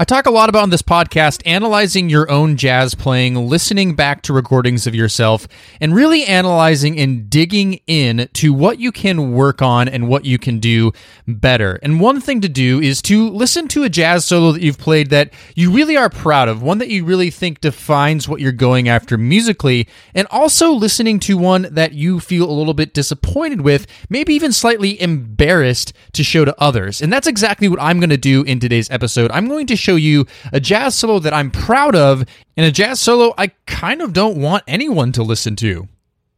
I talk a lot about on this podcast analyzing your own jazz playing, listening back to recordings of yourself, and really analyzing and digging in to what you can work on and what you can do better. And one thing to do is to listen to a jazz solo that you've played that you really are proud of, one that you really think defines what you're going after musically, and also listening to one that you feel a little bit disappointed with, maybe even slightly embarrassed to show to others. And that's exactly what I'm going to do in today's episode. I'm going to show you a jazz solo that I'm proud of and a jazz solo I kind of don't want anyone to listen to.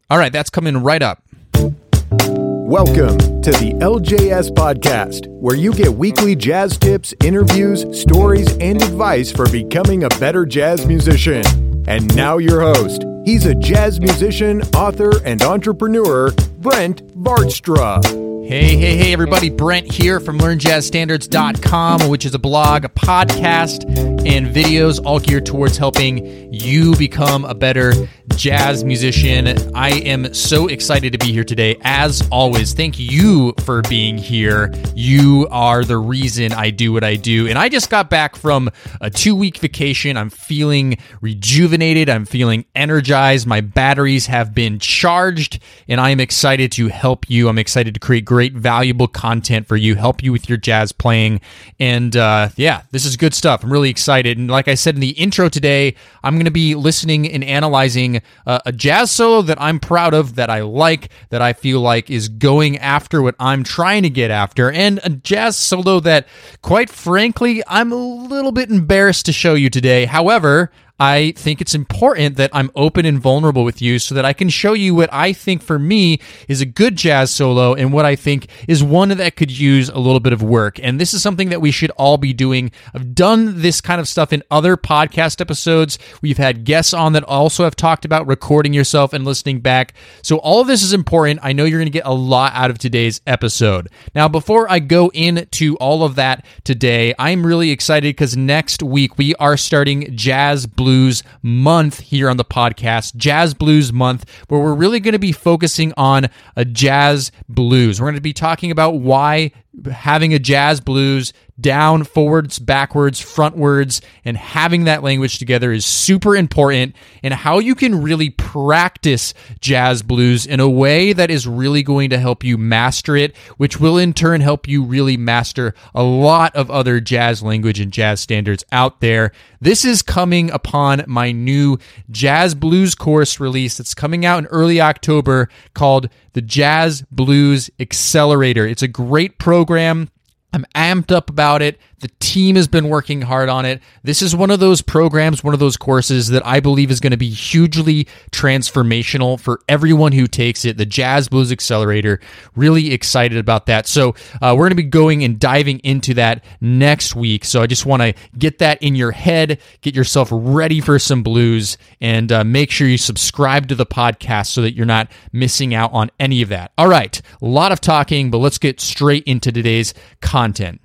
All right, that's coming right up. Welcome to the LJS Podcast, where you get weekly jazz tips, interviews, stories, and advice for becoming a better jazz musician. And now, your host. He's a jazz musician, author, and entrepreneur, Brent Vaartstra. Hey, hey, hey, everybody. Brent here from LearnJazzStandards.com, which is a blog, a podcast, and videos all geared towards helping you become a better jazz musician. I am so excited to be here today. As always, thank you for being here. You are the reason I do what I do. And I just got back from a two week vacation. I'm feeling rejuvenated, I'm feeling energized. My batteries have been charged, and I am excited to help you. I'm excited to create great, valuable content for you, help you with your jazz playing. And uh, yeah, this is good stuff. I'm really excited. And like I said in the intro today, I'm going to be listening and analyzing uh, a jazz solo that I'm proud of, that I like, that I feel like is going after what I'm trying to get after, and a jazz solo that, quite frankly, I'm a little bit embarrassed to show you today. However, I think it's important that I'm open and vulnerable with you so that I can show you what I think for me is a good jazz solo and what I think is one that could use a little bit of work. And this is something that we should all be doing. I've done this kind of stuff in other podcast episodes. We've had guests on that also have talked about recording yourself and listening back. So all of this is important. I know you're going to get a lot out of today's episode. Now, before I go into all of that today, I'm really excited because next week we are starting Jazz Blues Blues month here on the podcast, Jazz Blues Month, where we're really going to be focusing on a jazz blues. We're going to be talking about why having a jazz blues down, forwards, backwards, frontwards, and having that language together is super important, and how you can really practice jazz blues in a way that is really going to help you master it, which will in turn help you really master a lot of other jazz language and jazz standards out there. This is coming upon my new jazz blues course release that's coming out in early October called the Jazz Blues Accelerator. It's a great program. I'm amped up about it. The team has been working hard on it. This is one of those programs, one of those courses that I believe is going to be hugely transformational for everyone who takes it. The Jazz Blues Accelerator. Really excited about that. So, uh, we're going to be going and diving into that next week. So, I just want to get that in your head, get yourself ready for some blues, and uh, make sure you subscribe to the podcast so that you're not missing out on any of that. All right, a lot of talking, but let's get straight into today's content.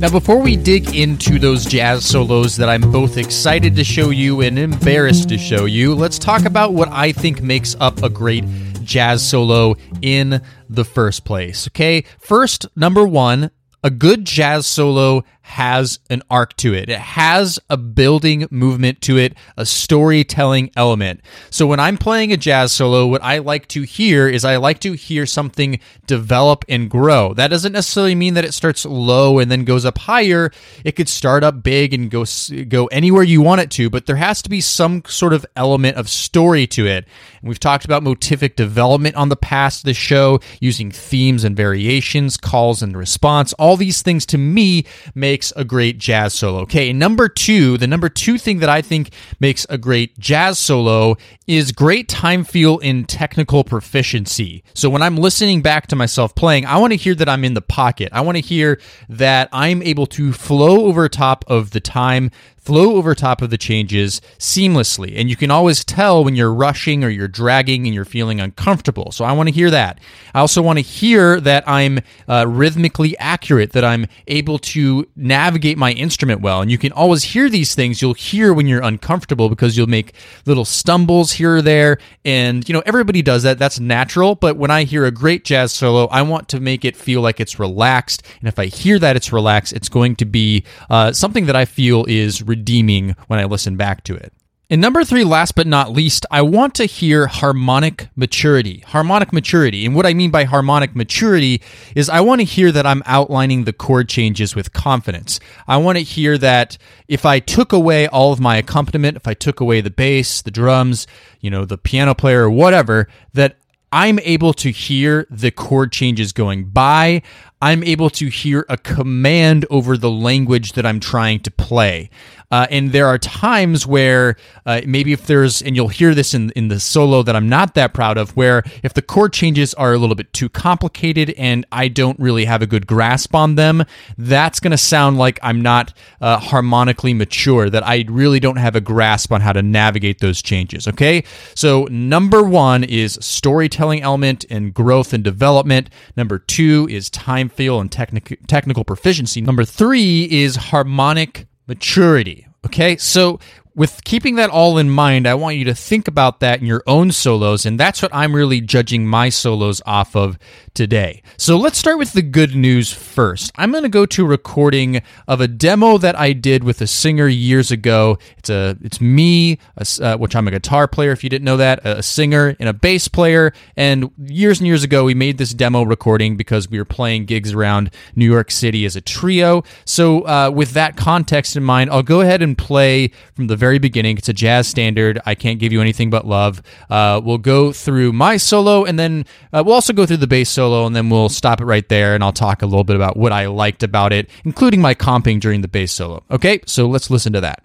Now, before we dig into those jazz solos that I'm both excited to show you and embarrassed to show you, let's talk about what I think makes up a great jazz solo in the first place. Okay, first, number one, a good jazz solo has an arc to it. It has a building movement to it, a storytelling element. So when I'm playing a jazz solo, what I like to hear is I like to hear something develop and grow. That doesn't necessarily mean that it starts low and then goes up higher. It could start up big and go go anywhere you want it to, but there has to be some sort of element of story to it. And we've talked about motivic development on the past the show using themes and variations, calls and response. All these things to me make makes a great jazz solo. Okay, number two, the number two thing that I think makes a great jazz solo is great time feel in technical proficiency. So when I'm listening back to myself playing, I want to hear that I'm in the pocket. I want to hear that I'm able to flow over top of the time flow over top of the changes seamlessly. And you can always tell when you're rushing or you're dragging and you're feeling uncomfortable. So I want to hear that. I also want to hear that I'm uh, rhythmically accurate, that I'm able to navigate my instrument well. And you can always hear these things. You'll hear when you're uncomfortable because you'll make little stumbles here or there. And, you know, everybody does that. That's natural. But when I hear a great jazz solo, I want to make it feel like it's relaxed. And if I hear that it's relaxed, it's going to be uh, something that I feel is redeeming when I listen back to it. And number three, last but not least, I want to hear harmonic maturity. Harmonic maturity. And what I mean by harmonic maturity is I want to hear that I'm outlining the chord changes with confidence. I want to hear that if I took away all of my accompaniment, if I took away the bass, the drums, you know, the piano player or whatever, that I'm able to hear the chord changes going by. I'm able to hear a command over the language that I'm trying to play. Uh, and there are times where uh, maybe if there's, and you'll hear this in, in the solo that I'm not that proud of, where if the chord changes are a little bit too complicated and I don't really have a good grasp on them, that's going to sound like I'm not uh, harmonically mature, that I really don't have a grasp on how to navigate those changes. Okay. So, number one is storytelling element and growth and development. Number two is time feel and technic- technical proficiency. Number three is harmonic maturity. Okay, so with keeping that all in mind, I want you to think about that in your own solos, and that's what I'm really judging my solos off of today. So let's start with the good news first. I'm going to go to a recording of a demo that I did with a singer years ago. It's a it's me, uh, which I'm a guitar player. If you didn't know that, a singer and a bass player. And years and years ago, we made this demo recording because we were playing gigs around New York City as a trio. So uh, with that context in mind, I'll go ahead and play from the very very beginning. It's a jazz standard. I can't give you anything but love. Uh, we'll go through my solo, and then uh, we'll also go through the bass solo, and then we'll stop it right there, and I'll talk a little bit about what I liked about it, including my comping during the bass solo. Okay, so let's listen to that.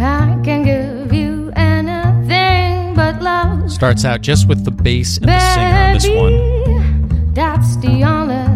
I can give you anything but love. Starts out just with the bass and Baby, the singer on this one. That's the only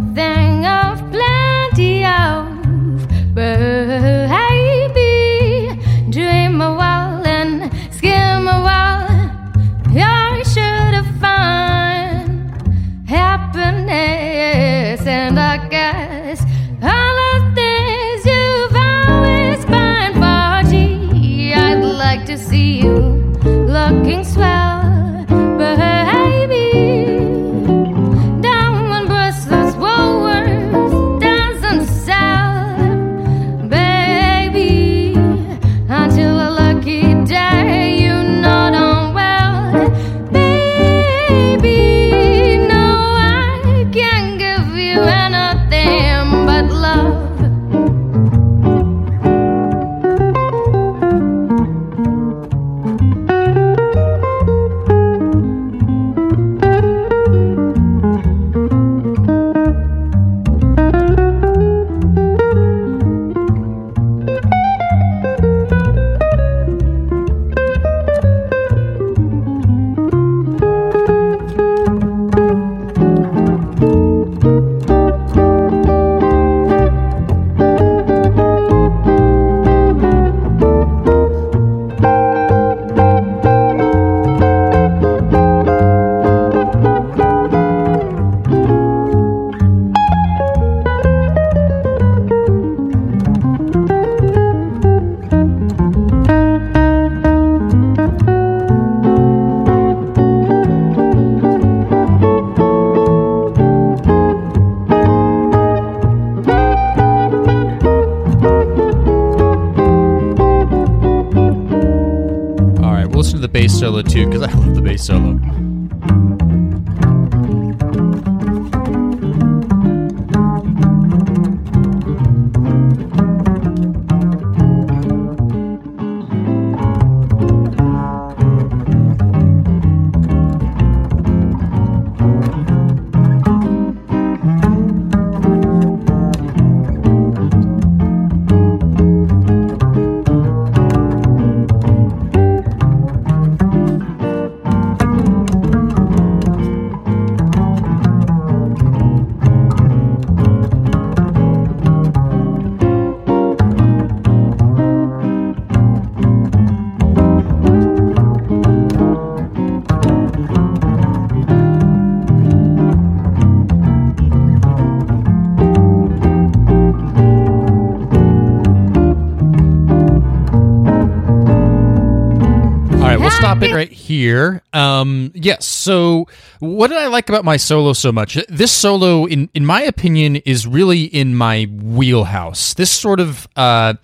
here. Um, yes. So, what did I like about my solo so much? This solo, in in my opinion, is really in my wheelhouse. This sort of uh,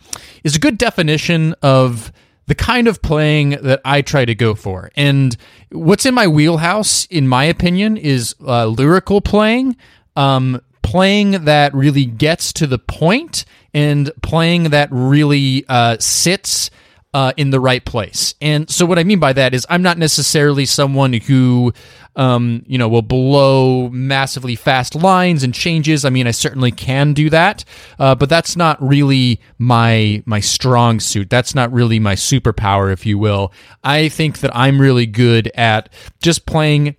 is a good definition of the kind of playing that I try to go for. And what's in my wheelhouse, in my opinion, is uh, lyrical playing. Um, playing that really gets to the point and playing that really uh, sits uh, in the right place. And so, what I mean by that is, I'm not necessarily someone who, um, you know, will blow massively fast lines and changes. I mean, I certainly can do that, uh, but that's not really my my strong suit. That's not really my superpower, if you will. I think that I'm really good at just playing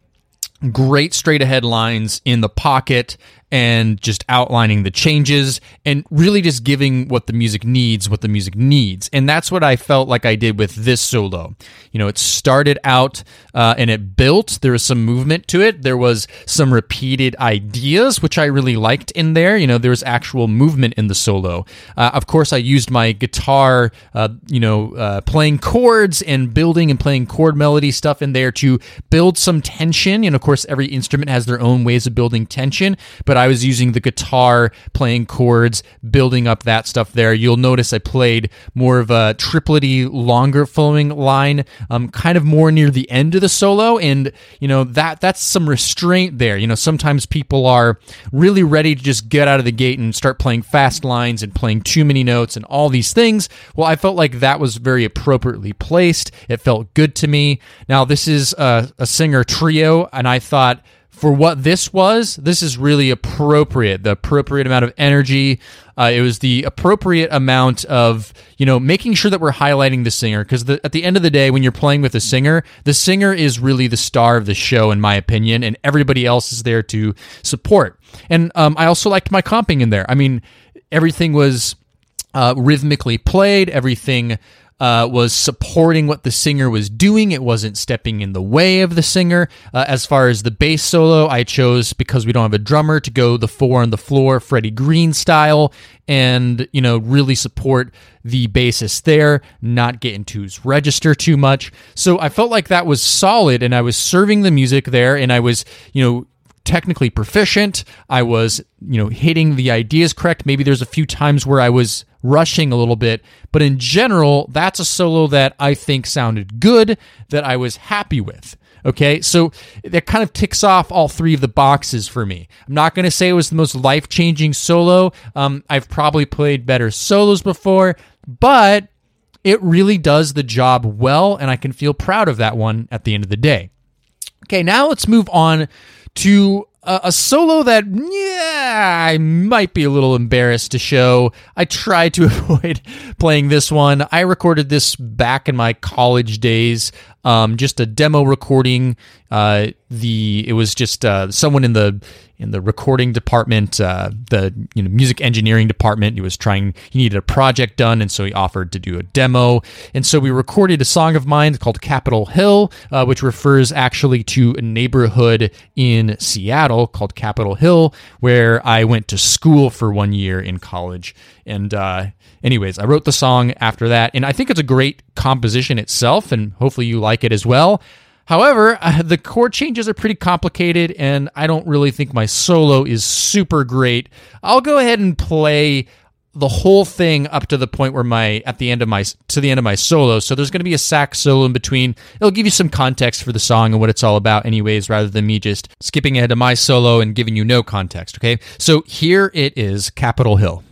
great straight ahead lines in the pocket and just outlining the changes and really just giving what the music needs, what the music needs. And that's what I felt like I did with this solo. You know, it started out uh, and it built. There was some movement to it. There was some repeated ideas, which I really liked in there. You know, there was actual movement in the solo. Uh, of course, I used my guitar, uh, you know, uh, playing chords and building and playing chord melody stuff in there to build some tension. And of course, every instrument has their own ways of building tension, but I was using the guitar, playing chords, building up that stuff there. You'll notice I played more of a triplety, longer flowing line, um, kind of more near the end of the solo, and you know that that's some restraint there. You know, sometimes people are really ready to just get out of the gate and start playing fast lines and playing too many notes and all these things. Well, I felt like that was very appropriately placed. It felt good to me. Now, this is a, a singer trio, and I thought for what this was, this is really appropriate. The appropriate amount of energy. Uh, it was the appropriate amount of you know making sure that we're highlighting the singer because at the end of the day, when you're playing with a singer, the singer is really the star of the show, in my opinion, and everybody else is there to support. And um, I also liked my comping in there. I mean, everything was uh, rhythmically played. Everything uh, was supporting what the singer was doing. It wasn't stepping in the way of the singer. Uh, as far as the bass solo, I chose because we don't have a drummer to go the four on the floor, Freddie Green style, and you know really support the bassist there, not get into his register too much. So I felt like that was solid, and I was serving the music there, and I was you know technically proficient. I was, you know, hitting the ideas correct. Maybe there's a few times where I was rushing a little bit, but in general, that's a solo that I think sounded good, that I was happy with. Okay, so that kind of ticks off all three of the boxes for me. I'm not going to say it was the most life changing solo. Um, I've probably played better solos before, but it really does the job well, and I can feel proud of that one at the end of the day. Okay, now let's move on to a, a, solo that yeah I might be a little embarrassed to show. I tried to avoid playing this one. I recorded this back in my college days. Um, just a demo recording. Uh, the it was just uh, someone in the in the recording department, uh, the you know music engineering department. He was trying. He needed a project done, and so he offered to do a demo. And so we recorded a song of mine called Capitol Hill, uh, which refers actually to a neighborhood in Seattle called Capitol Hill, where I went to school for one year in college. And uh, anyways, I wrote the song after that, and I think it's a great composition itself, and hopefully you like it as well. However, uh, the chord changes are pretty complicated, and I don't really think my solo is super great. I'll go ahead and play the whole thing up to the point where my at the end of my to the end of my solo. So there's going to be a sax solo in between. It'll give you some context for the song and what it's all about, anyways, rather than me just skipping ahead to my solo and giving you no context. Okay, so here it is, Capitol Hill.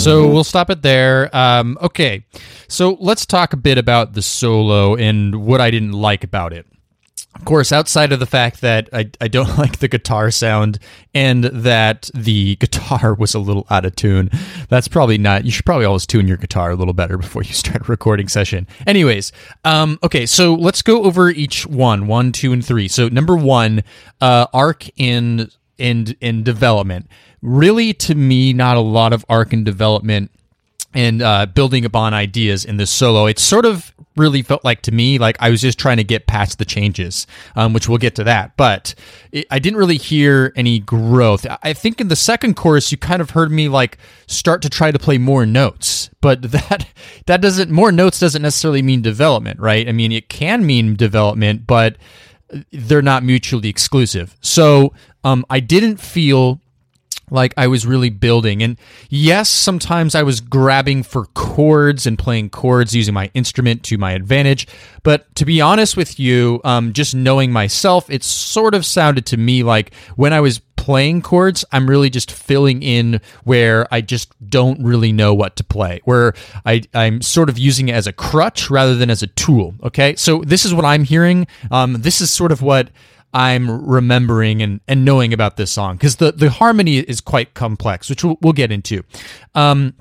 So we'll stop it there. Um, okay, so let's talk a bit about the solo and what I didn't like about it. Of course, outside of the fact that I, I don't like the guitar sound and that the guitar was a little out of tune, that's probably not. You should probably always tune your guitar a little better before you start a recording session. Anyways, um, okay, so let's go over each one one, two, and three. So, number one, uh, arc in, in, in development. Really, to me, not a lot of arc and development and uh, building upon ideas in this solo. It sort of really felt like to me like I was just trying to get past the changes, um, which we'll get to that. But it, I didn't really hear any growth. I think in the second chorus, you kind of heard me like start to try to play more notes, but that that doesn't more notes doesn't necessarily mean development, right? I mean, it can mean development, but they're not mutually exclusive. So um, I didn't feel like I was really building. And yes, sometimes I was grabbing for chords and playing chords using my instrument to my advantage. But to be honest with you, um, just knowing myself, it sort of sounded to me like when I was playing chords, I'm really just filling in where I just don't really know what to play, where I, I'm sort of using it as a crutch rather than as a tool. Okay. So this is what I'm hearing. Um, this is sort of what I'm remembering and, and knowing about this song because the, the harmony is quite complex, which we'll, we'll get into. Um,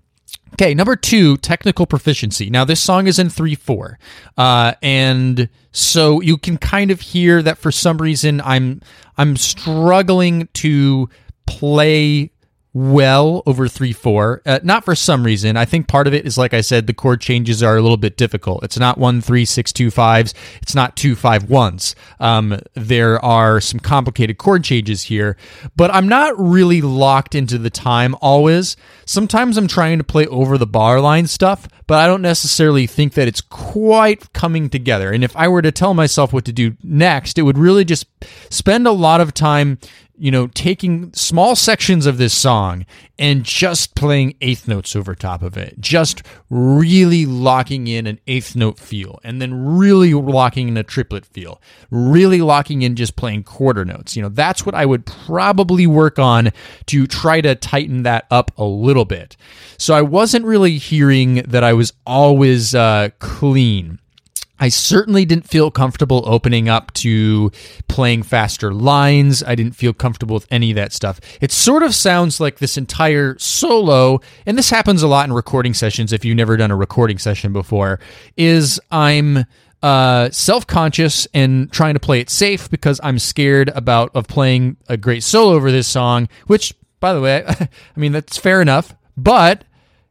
okay, number two, technical proficiency. Now, this song is in 3 4. Uh, and so you can kind of hear that for some reason I'm I'm struggling to play well over 3 4. Uh, not for some reason. I think part of it is, like I said, the chord changes are a little bit difficult. It's not 1 3 6 2 5s, it's not 2 5 1s. Um, there are some complicated chord changes here, but I'm not really locked into the time always. Sometimes I'm trying to play over the bar line stuff, but I don't necessarily think that it's quite coming together. And if I were to tell myself what to do next, it would really just spend a lot of time you know, taking small sections of this song and just playing eighth notes over top of it, just really locking in an eighth note feel, and then really locking in a triplet feel, really locking in just playing quarter notes. You know, that's what I would probably work on to try to tighten that up a little bit. So I wasn't really hearing that I was always uh, clean I certainly didn't feel comfortable opening up to playing faster lines. I didn't feel comfortable with any of that stuff. It sort of sounds like this entire solo, and this happens a lot in recording sessions if you've never done a recording session before, is I'm uh, self-conscious and trying to play it safe because I'm scared about of playing a great solo over this song, which by the way, I mean that's fair enough, but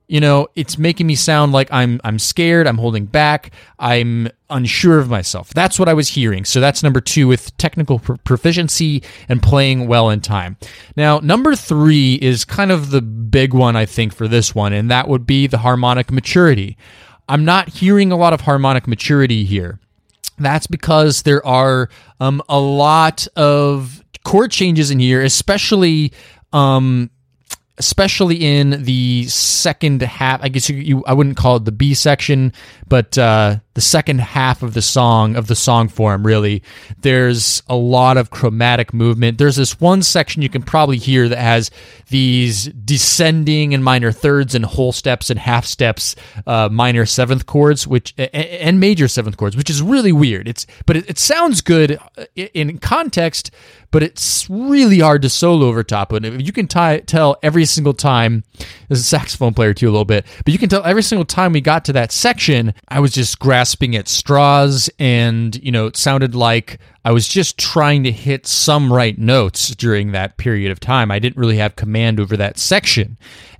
you know it's making me sound like i'm i'm scared i'm holding back i'm unsure of myself. That's what i was hearing. So that's number two with technical proficiency and playing well in time. Now number three is kind of the big one i think for this one and that would be the harmonic maturity. I'm not hearing a lot of harmonic maturity here. That's because there are um, a lot of chord changes in here especially um, especially in the second half. I guess you, you I wouldn't call it the B section, but uh, the second half of the song of the song form. Really, there's a lot of chromatic movement. There's this one section you can probably hear that has these descending and minor thirds and whole steps and half steps, uh, minor seventh chords, which and major seventh chords, which is really weird. It's but it, it sounds good uh, in context but it's really hard to solo over top of it. You can t- tell every single time, as a saxophone player too, a little bit, but you can tell every single time we got to that section, I was just grasping at straws, and you know, it sounded like I was just trying to hit some right notes during that period of time. I didn't really have command over that section,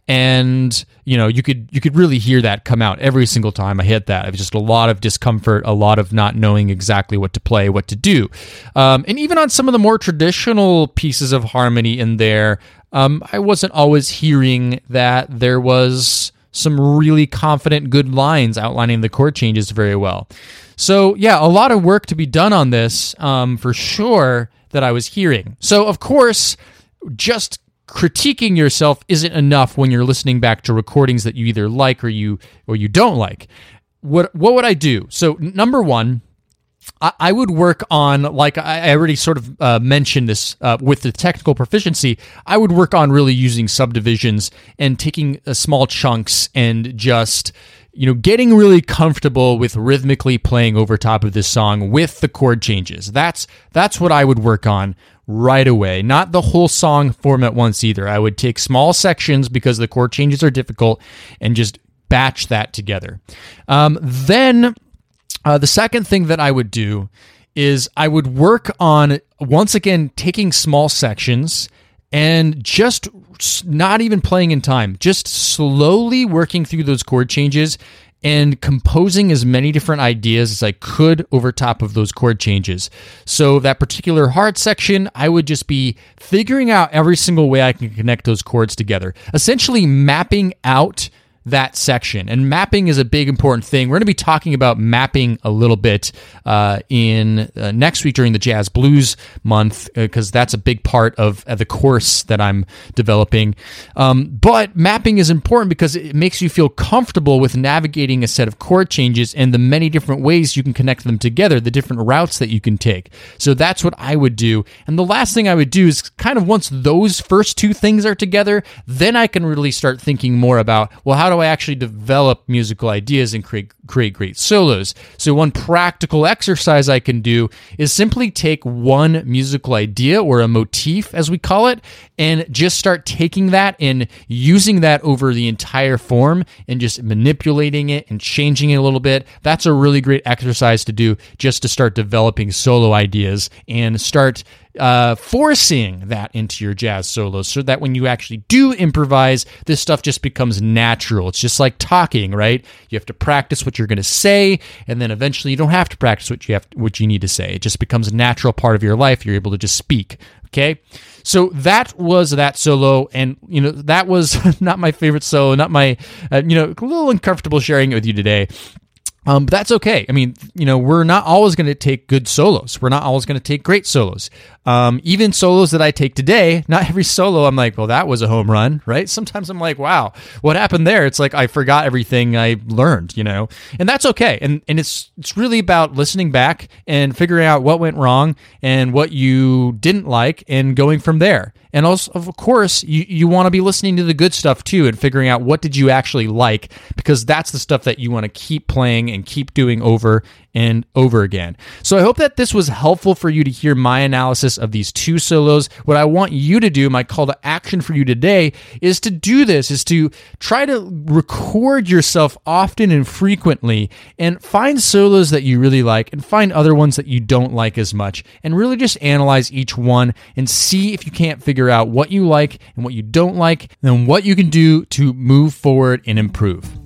and you know you could you could really hear that come out every single time I hit that. It was just a lot of discomfort, a lot of not knowing exactly what to play, what to do, um, and even on some of the more traditional pieces of harmony in there, um, I wasn't always hearing that there was some really confident, good lines outlining the chord changes very well. So yeah, a lot of work to be done on this um, for sure that I was hearing. So of course, just critiquing yourself isn't enough when you're listening back to recordings that you either like or you or you don't like. What what would I do? So number 1, I, I would work on, like I, I already sort of uh, mentioned this uh, with the technical proficiency, I would work on really using subdivisions and taking uh, small chunks and just you know, getting really comfortable with rhythmically playing over top of this song with the chord changes. That's that's what I would work on right away. Not the whole song form at once either. I would take small sections because the chord changes are difficult and just batch that together. Um, then uh, the second thing that I would do is I would work on once again taking small sections and just not even playing in time, just slowly working through those chord changes and composing as many different ideas as I could over top of those chord changes. So, that particular hard section, I would just be figuring out every single way I can connect those chords together, essentially mapping out that section. And mapping is a big important thing. We're going to be talking about mapping a little bit uh, in uh, next week during the Jazz Blues month because uh, that's a big part of the course that I'm developing. Um, but mapping is important because it makes you feel comfortable with navigating a set of chord changes and the many different ways you can connect them together, the different routes that you can take. So that's what I would do. And the last thing I would do is kind of once those first two things are together, then I can really start thinking more about, well, how I actually develop musical ideas and create create great solos. So one practical exercise I can do is simply take one musical idea or a motif as we call it and just start taking that and using that over the entire form and just manipulating it and changing it a little bit. That's a really great exercise to do just to start developing solo ideas and start uh, forcing that into your jazz solos so that when you actually do improvise, this stuff just becomes natural. It's just like talking, right? You have to practice what you're going to say, and then eventually you don't have to practice what you have what you need to say. It just becomes a natural part of your life. You're able to just speak. Okay. So that was that solo, and you know that was not my favorite solo, not my, uh, you know, a little uncomfortable sharing it with you today. Um, but that's okay. I mean, you know, we're not always going to take good solos. We're not always going to take great solos. Um, even solos that I take today, not every solo I'm like, well, that was a home run, right? Sometimes I'm like, wow, what happened there? It's like I forgot everything I learned, you know, and that's okay. And and it's it's really about listening back and figuring out what went wrong and what you didn't like and going from there. And also, of course, you, you want to be listening to the good stuff too and figuring out what did you actually like because that's the stuff that you want to keep playing and keep doing over and over again. So I hope that this was helpful for you to hear my analysis of these two solos. What I want you to do, my call to action for you today, is to do this, is to try to record yourself often and frequently and find solos that you really like and find other ones that you don't like as much and really just analyze each one and see if you can't figure out what you like and what you don't like and what you can do to move forward and improve.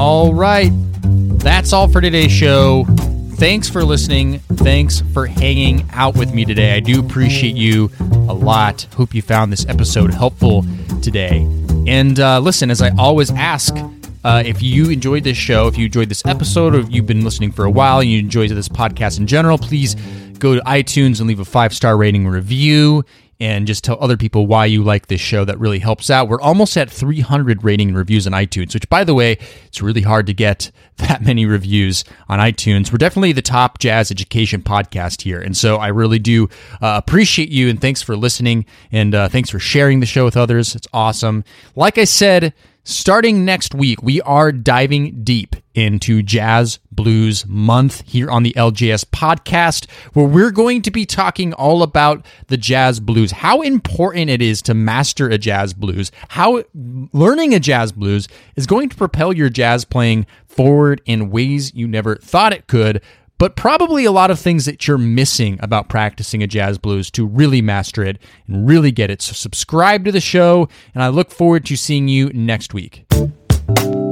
All right. That's all for today's show. Thanks for listening. Thanks for hanging out with me today. I do appreciate you a lot. Hope you found this episode helpful today. And uh, listen, as I always ask, uh, if you enjoyed this show, if you enjoyed this episode, or if you've been listening for a while and you enjoyed this podcast in general, please go to iTunes and leave a five star rating review and just tell other people why you like this show. That really helps out. We're almost at 300 rating and reviews on iTunes, which, by the way, it's really hard to get that many reviews on iTunes. We're definitely the top jazz education podcast here. And so I really do uh, appreciate you and thanks for listening and uh, thanks for sharing the show with others. It's awesome. Like I said, Starting next week, we are diving deep into Jazz Blues Month here on the LJS podcast, where we're going to be talking all about the jazz blues, how important it is to master a jazz blues, how learning a jazz blues is going to propel your jazz playing forward in ways you never thought it could, but probably a lot of things that you're missing about practicing a jazz blues to really master it and really get it. So subscribe to the show, and I look forward to seeing you next week.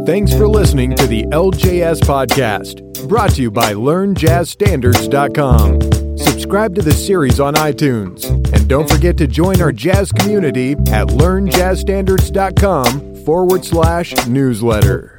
Thanks for listening to the LJS podcast, brought to you by LearnJazzStandards.com. Subscribe to the series on iTunes, and don't forget to join our jazz community at LearnJazzStandards.com forward slash newsletter.